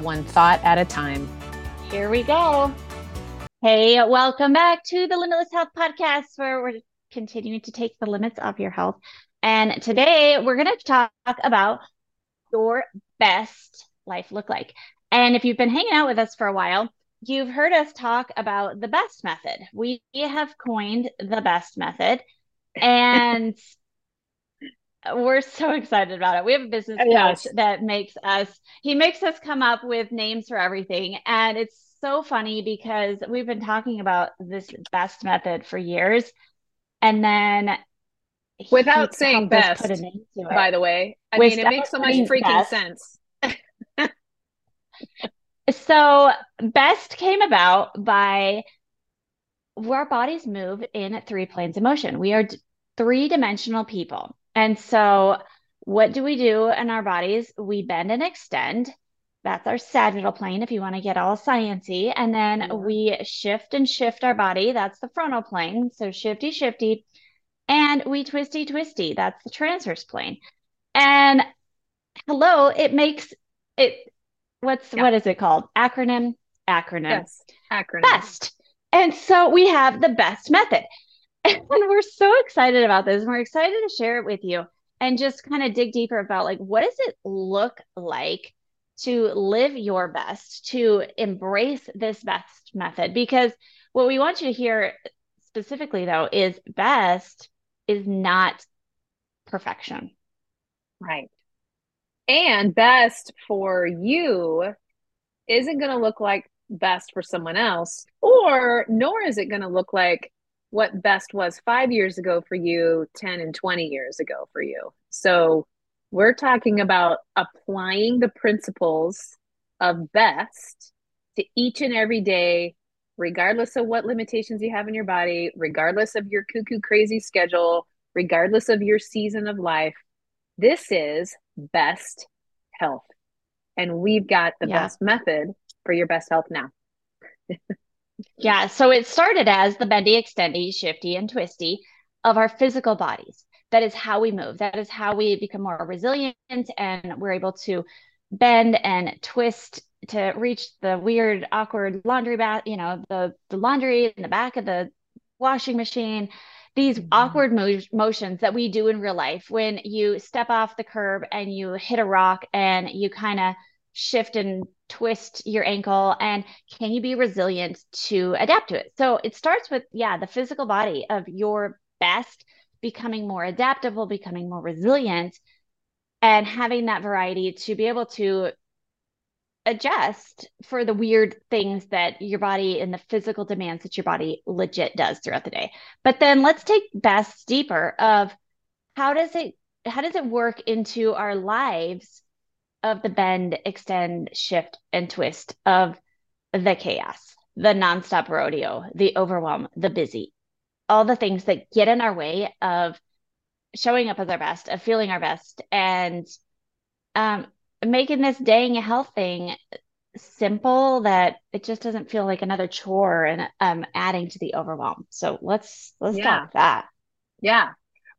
one thought at a time. Here we go. Hey, welcome back to the Limitless Health Podcast, where we're continuing to take the limits of your health. And today we're going to talk about your best life look like. And if you've been hanging out with us for a while, you've heard us talk about the best method. We have coined the best method. And we're so excited about it. We have a business coach yes. that makes us, he makes us come up with names for everything. And it's so funny because we've been talking about this best method for years. And then without saying best, put a name to it. by the way, I mean, it makes so much freaking best. sense. so, best came about by our bodies move in three planes of motion. We are three dimensional people. And so, what do we do in our bodies? We bend and extend. That's our sagittal plane, if you want to get all sciency. And then yeah. we shift and shift our body. That's the frontal plane. So, shifty, shifty. And we twisty, twisty. That's the transverse plane. And hello, it makes it, what's, yeah. what is it called? Acronym? Acronym. Yes, acronym. Best. And so we have the best method. And we're so excited about this. And we're excited to share it with you and just kind of dig deeper about like what does it look like to live your best, to embrace this best method? Because what we want you to hear specifically though is best is not perfection. Right. And best for you isn't going to look like best for someone else, or nor is it going to look like what best was five years ago for you, 10 and 20 years ago for you. So we're talking about applying the principles of best to each and every day, regardless of what limitations you have in your body, regardless of your cuckoo crazy schedule, regardless of your season of life. This is best health. And we've got the yeah. best method for your best health now. Yeah. So it started as the bendy, extendy, shifty, and twisty of our physical bodies. That is how we move. That is how we become more resilient and we're able to bend and twist to reach the weird, awkward laundry bath, you know, the, the laundry in the back of the washing machine. These mm-hmm. awkward mo- motions that we do in real life when you step off the curb and you hit a rock and you kind of shift and twist your ankle and can you be resilient to adapt to it? So it starts with yeah the physical body of your best becoming more adaptable becoming more resilient and having that variety to be able to adjust for the weird things that your body and the physical demands that your body legit does throughout the day. But then let's take best deeper of how does it how does it work into our lives of the bend, extend, shift, and twist of the chaos, the nonstop rodeo, the overwhelm, the busy, all the things that get in our way of showing up as our best, of feeling our best, and um, making this dang health thing simple that it just doesn't feel like another chore and um, adding to the overwhelm. So let's let's yeah. talk that. Yeah.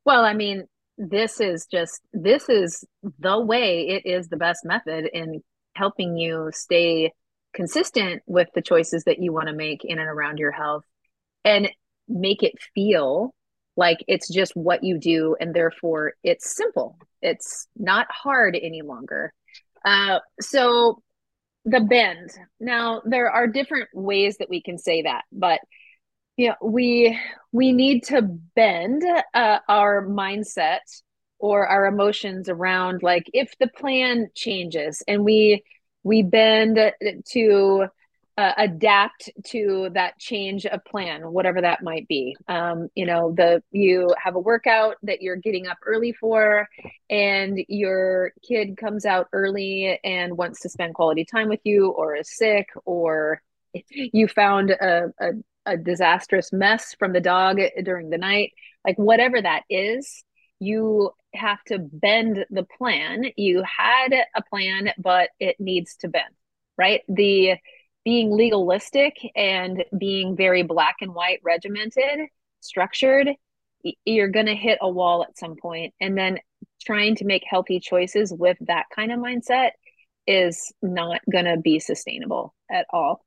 Well, I mean, this is just this is the way it is the best method in helping you stay consistent with the choices that you want to make in and around your health and make it feel like it's just what you do and therefore it's simple. It's not hard any longer. Uh, so the bend. Now there are different ways that we can say that but you know we we need to bend uh, our mindset or our emotions around like if the plan changes and we we bend to uh, adapt to that change of plan whatever that might be. Um, you know the you have a workout that you're getting up early for and your kid comes out early and wants to spend quality time with you or is sick or you found a, a, a disastrous mess from the dog during the night like whatever that is you have to bend the plan. You had a plan but it needs to bend right? The being legalistic and being very black and white regimented structured you're going to hit a wall at some point. And then trying to make healthy choices with that kind of mindset is not going to be sustainable at all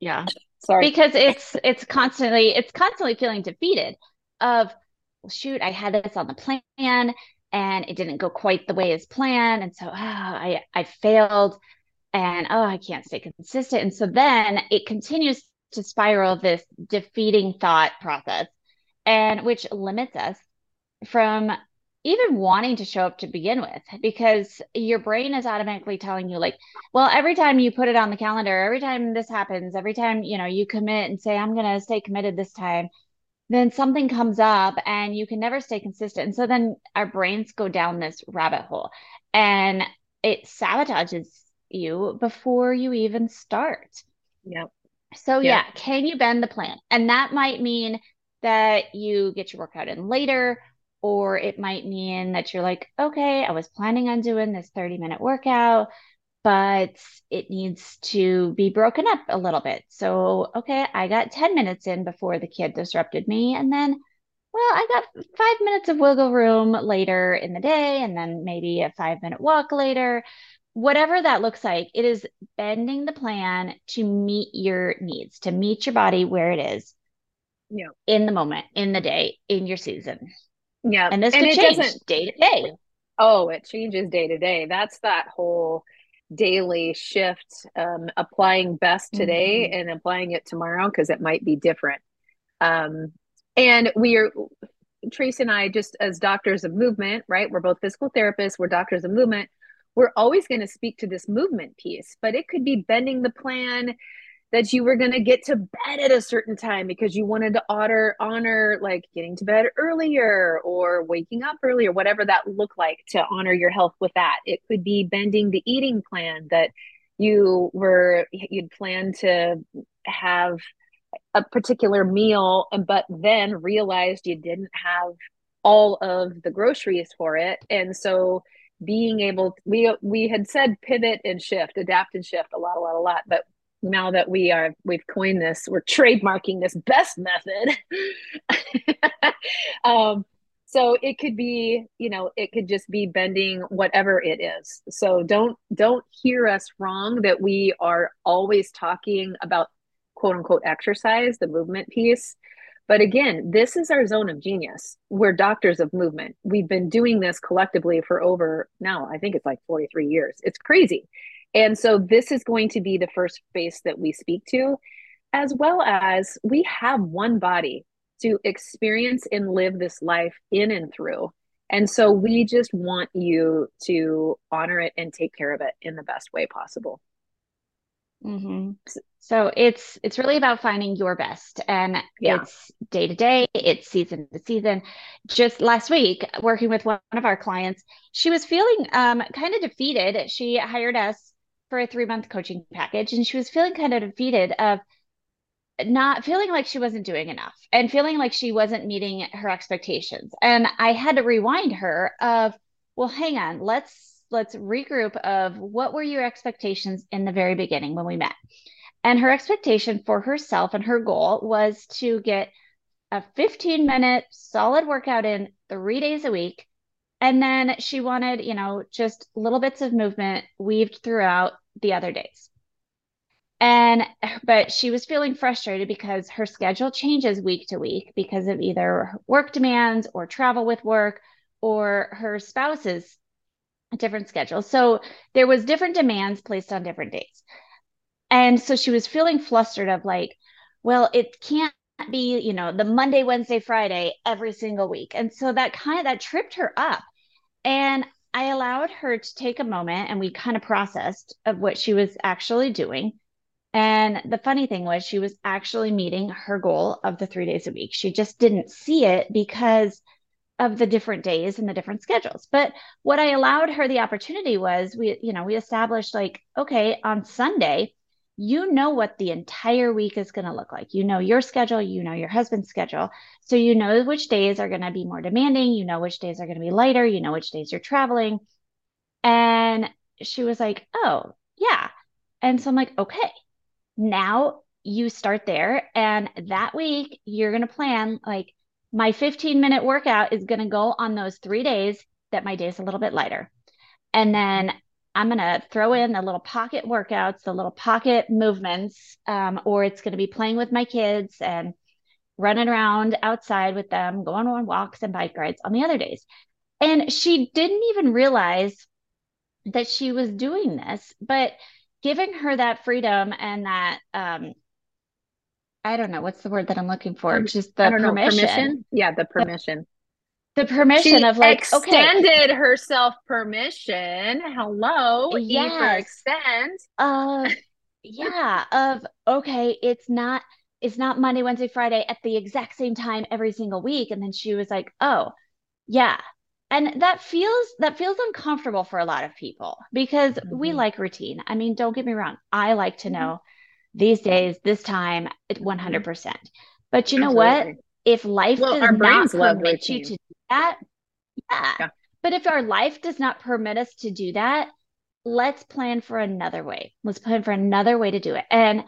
yeah. Sorry. Because it's it's constantly it's constantly feeling defeated of well, shoot i had this on the plan and it didn't go quite the way as planned. And so oh, i i failed and oh i can't stay consistent. And so then it continues to spiral this defeating thought process and which limits us from even wanting to show up to begin with because your brain is automatically telling you like well every time you put it on the calendar every time this happens every time you know you commit and say i'm going to stay committed this time then something comes up and you can never stay consistent and so then our brains go down this rabbit hole and it sabotages you before you even start. Yep. So yeah, can you bend the plan? And that might mean that you get your workout in later, or it might mean that you're like, okay, I was planning on doing this 30 minute workout, but it needs to be broken up a little bit. So, okay, I got 10 minutes in before the kid disrupted me. And then, well, I got five minutes of wiggle room later in the day, and then maybe a five minute walk later whatever that looks like, it is bending the plan to meet your needs, to meet your body where it is. Yeah. In the moment, in the day, in your season. Yeah. And this and could change day to day. Oh, it changes day to day. That's that whole daily shift, um, applying best today mm-hmm. and applying it tomorrow because it might be different. Um, and we are Tracy and I, just as doctors of movement, right? We're both physical therapists, we're doctors of movement we're always going to speak to this movement piece, but it could be bending the plan that you were going to get to bed at a certain time because you wanted to honor honor like getting to bed earlier or waking up earlier whatever that looked like to honor your health with that. It could be bending the eating plan that you were you'd planned to have a particular meal and but then realized you didn't have all of the groceries for it. And so being able we we had said pivot and shift adapt and shift a lot a lot a lot but now that we are we've coined this we're trademarking this best method um so it could be you know it could just be bending whatever it is so don't don't hear us wrong that we are always talking about quote unquote exercise the movement piece but again, this is our zone of genius. We're doctors of movement. We've been doing this collectively for over now, I think it's like 43 years. It's crazy. And so this is going to be the first face that we speak to, as well as we have one body to experience and live this life in and through. And so we just want you to honor it and take care of it in the best way possible. Mm-hmm. So it's it's really about finding your best, and yeah. it's day to day, it's season to season. Just last week, working with one of our clients, she was feeling um, kind of defeated. She hired us for a three month coaching package, and she was feeling kind of defeated of not feeling like she wasn't doing enough and feeling like she wasn't meeting her expectations. And I had to rewind her of, well, hang on, let's let's regroup of what were your expectations in the very beginning when we met and her expectation for herself and her goal was to get a 15 minute solid workout in three days a week and then she wanted you know just little bits of movement weaved throughout the other days and but she was feeling frustrated because her schedule changes week to week because of either work demands or travel with work or her spouse's different schedule. So there was different demands placed on different days. And so she was feeling flustered of like, well, it can't be, you know, the Monday, Wednesday, Friday every single week. And so that kind of that tripped her up. And I allowed her to take a moment and we kind of processed of what she was actually doing. And the funny thing was, she was actually meeting her goal of the three days a week. She just didn't see it because of the different days and the different schedules. But what I allowed her the opportunity was we, you know, we established like, okay, on Sunday, you know what the entire week is going to look like. You know your schedule, you know your husband's schedule. So you know which days are going to be more demanding, you know which days are going to be lighter, you know which days you're traveling. And she was like, oh, yeah. And so I'm like, okay, now you start there. And that week, you're going to plan like my 15 minute workout is going to go on those three days that my day is a little bit lighter. And then I'm going to throw in the little pocket workouts, the little pocket movements, um, or it's going to be playing with my kids and running around outside with them, going on walks and bike rides on the other days. And she didn't even realize that she was doing this, but giving her that freedom and that um I don't know what's the word that I'm looking for. Just the permission. Know, permission. Yeah, the permission. The, permission she of like extended okay. herself permission. Hello, yes. E for extend. Uh, yeah. Of okay, it's not it's not Monday, Wednesday, Friday at the exact same time every single week. And then she was like, oh, yeah, and that feels that feels uncomfortable for a lot of people because mm-hmm. we like routine i mean don't get me wrong i like to mm-hmm. know these days this time 100% mm-hmm. but you know Absolutely. what if life well, does not permit you to do that yeah. yeah but if our life does not permit us to do that let's plan for another way let's plan for another way to do it and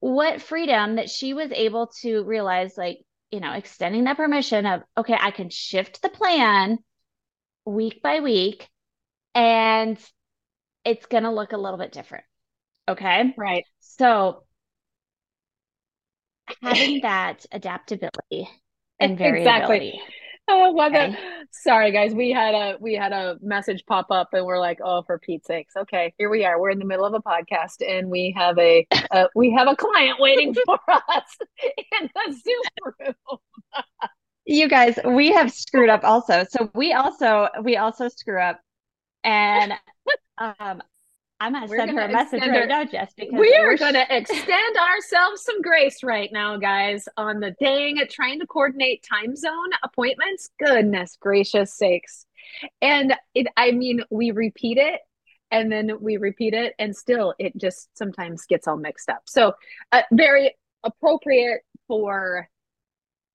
what freedom that she was able to realize like you know extending that permission of okay i can shift the plan week by week and it's going to look a little bit different. Okay. Right. So having that adaptability and variability. Exactly. Oh, what okay. sorry guys, we had a we had a message pop up and we're like, oh, for Pete's sakes. Okay, here we are. We're in the middle of a podcast and we have a uh, we have a client waiting for us in the Zoom room you guys, we have screwed up also. So we also we also screw up, and um, I'm gonna we're send gonna her a message right now, Jess, because we are gonna extend ourselves some grace right now, guys, on the dang at trying to coordinate time zone appointments. Goodness gracious sakes. And it I mean, we repeat it and then we repeat it and still it just sometimes gets all mixed up. So uh, very appropriate for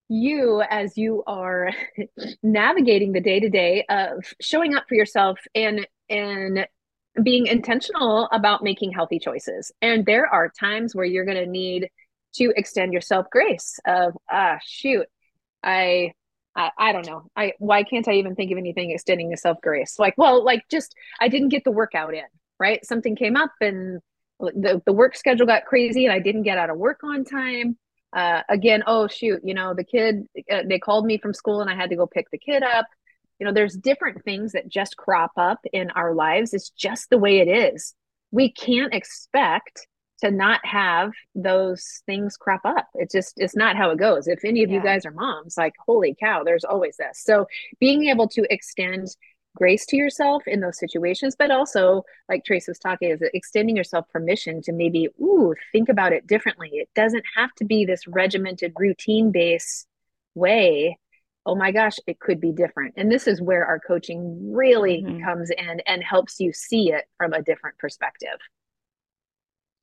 you as you are navigating the day to day of showing up for yourself and and being intentional about making healthy choices. And there are times where you're going to need to extend yourself grace of ah shoot, I, I I don't know. I why can't I even think of anything extending yourself grace? Like, well, like just I didn't get the workout in, right? Something came up and the, the work schedule got crazy and I didn't get out of work on time uh, again oh shoot you know the kid uh, they called me from school and i had to go pick the kid up you know there's different things that just crop up in our lives it's just the way it is we can't expect to not have those things crop up it's just it's not how it goes if any of yeah. you guys are moms like holy cow there's always this so being able to extend grace to yourself in those situations, but also, like Trace was talking, is extending yourself permission to maybe, ooh, think about it differently. It doesn't have to be this regimented, routine based way. Oh my gosh, it could be different. And this is where our coaching really mm-hmm. comes in and helps you see it from a different perspective.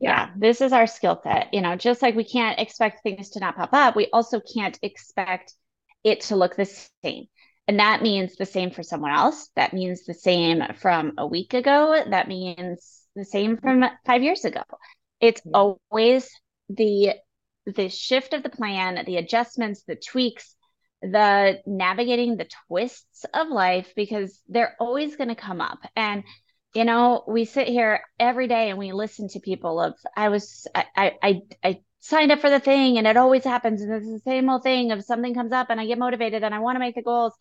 Yeah. yeah, this is our skill set. You know, just like we can't expect things to not pop up, we also can't expect it to look the same. And that means the same for someone else. That means the same from a week ago. That means the same from five years ago. It's always the the shift of the plan, the adjustments, the tweaks, the navigating the twists of life because they're always going to come up. And you know, we sit here every day and we listen to people of I was I I I signed up for the thing and it always happens and it's the same old thing of something comes up and I get motivated and I want to make the goals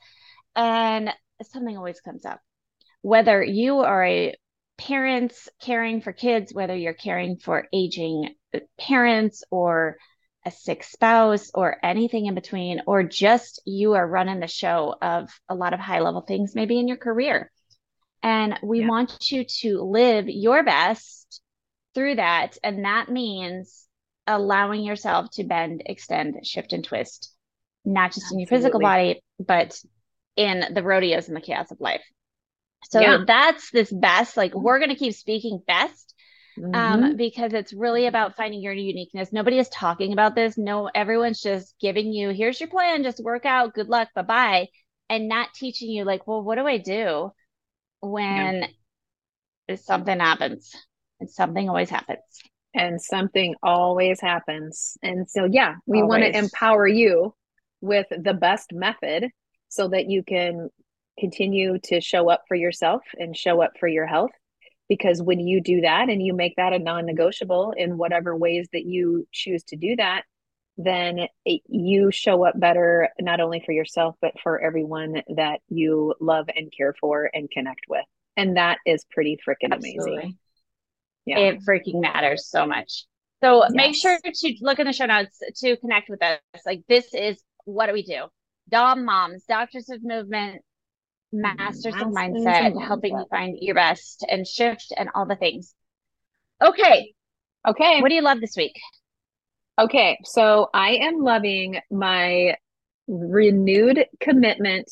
and something always comes up. Whether you are a parent caring for kids, whether you're caring for aging uh, parents or a sick spouse or anything in between, or just you are running the show of a lot of high level things, maybe in your career. And we yeah. want you to live your best through that. And that means allowing yourself to bend, extend, shift, and twist, not just Absolutely. in your physical body, but in the rodeos and the chaos of life. So yeah. that's this best. Like we're going to keep speaking best mm-hmm. um, because it's really about finding your uniqueness. Nobody is talking about this. No, everyone's just giving you, here's your plan, just work out, good luck, bye bye, and not teaching you, like, well, what do I do when yeah. something happens? And something always happens. And something always happens. And so, yeah, we want to empower you with the best method so that you can continue to show up for yourself and show up for your health because when you do that and you make that a non-negotiable in whatever ways that you choose to do that then it, you show up better not only for yourself but for everyone that you love and care for and connect with. And that is pretty freaking amazing. Yeah. It freaking matters so much. So yes. make sure to look in the show notes to connect with us. Like this is what do we do? Dom moms doctors of movement masters of mindset, helping you find your best and shift and all the things. Okay. Okay. What do you love this week? Okay. So I am loving my renewed commitment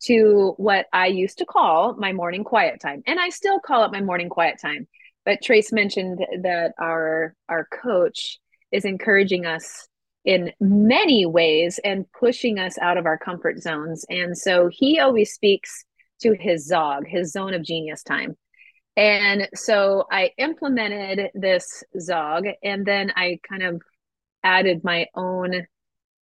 to what I used to call my morning quiet time. And I still call it my morning quiet time. But Trace mentioned that our our coach is encouraging us in many ways and pushing us out of our comfort zones. And so he always speaks to his zog, his zone of genius time. And so I implemented this zog and then I kind of added my own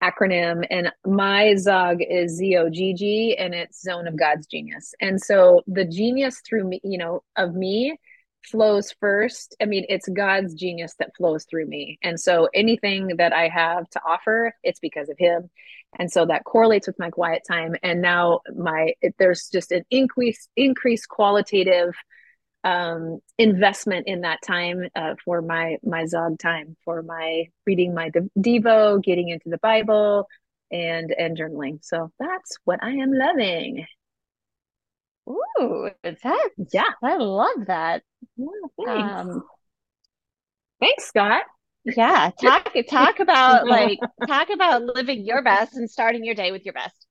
acronym and my zog is z-o-g-g and it's zone of god's genius and so the genius through me you know of me flows first. I mean, it's God's genius that flows through me. And so anything that I have to offer, it's because of him. And so that correlates with my quiet time. And now my it, there's just an increase increased qualitative um, investment in that time uh, for my my zog time for my reading my devo, getting into the Bible, and and journaling. So that's what I am loving. Ooh, that yeah, I love that. Yeah, thanks. Um, thanks, Scott. Yeah, talk talk about like talk about living your best and starting your day with your best.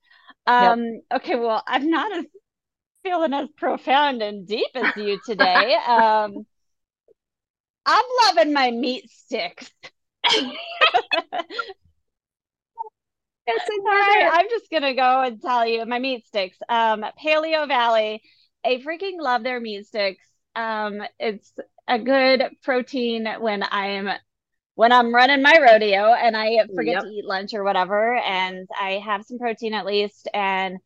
Um, yep. okay, well, I'm not as feeling as profound and deep as you today. Um, I'm loving my meat sticks. Another. I'm just gonna go and tell you my meat sticks. Um, Paleovalley, I freaking love their meat sticks. Um, it's a good protein when I'm when I'm running my rodeo and I forget yep. to eat lunch or whatever, and I have some protein at least. And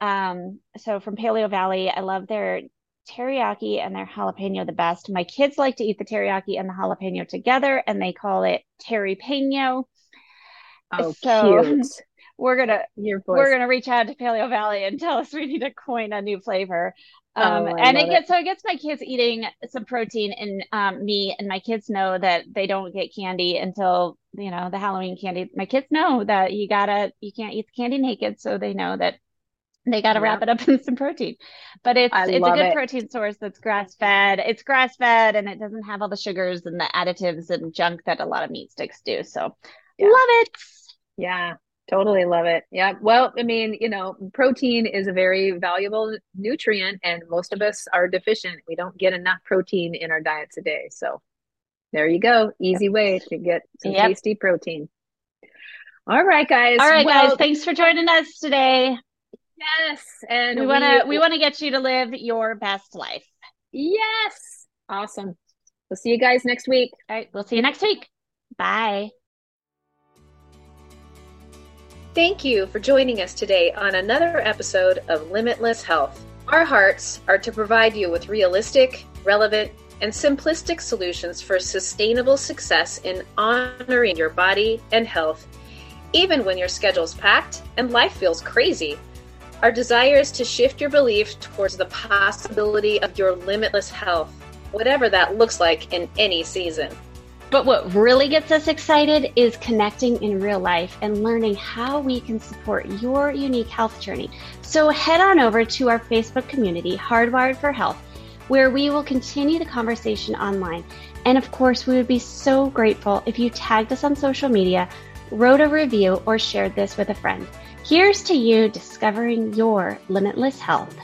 um, so from Paleovalley, I love their teriyaki and their jalapeno the best. My kids like to eat the teriyaki and the jalapeno together, and they call it teriypeno. Oh, so cute. we're gonna we're gonna reach out to Paleovalley and tell us we need to coin a new flavor. Oh, um, oh, and it gets it. so it gets my kids eating some protein and um, me and my kids know that they don't get candy until you know the Halloween candy. My kids know that you gotta you can't eat the candy naked, so they know that they got to yeah. wrap it up in some protein. But it's I it's a good it. protein source that's grass fed. It's grass fed and it doesn't have all the sugars and the additives and junk that a lot of meat sticks do. So yeah. love it. Yeah, totally love it. Yeah. Well, I mean, you know, protein is a very valuable nutrient, and most of us are deficient. We don't get enough protein in our diets a day. So there you go. Easy way to get some yep. tasty protein. All right, guys. All right, well, guys. Thanks for joining us today. Yes, and we want to we, we want to get you to live your best life. Yes. Awesome. We'll see you guys next week. All right, we'll see you next week. Bye. Thank you for joining us today on another episode of Limitless Health. Our hearts are to provide you with realistic, relevant, and simplistic solutions for sustainable success in honoring your body and health, even when your schedule's packed and life feels crazy. Our desire is to shift your belief towards the possibility of your limitless health, whatever that looks like in any season. But what really gets us excited is connecting in real life and learning how we can support your unique health journey. So head on over to our Facebook community, Hardwired for Health, where we will continue the conversation online And of course, we would be so grateful if you tagged us on social media, wrote a review, or shared this with a friend. Here's to you discovering your limitless health.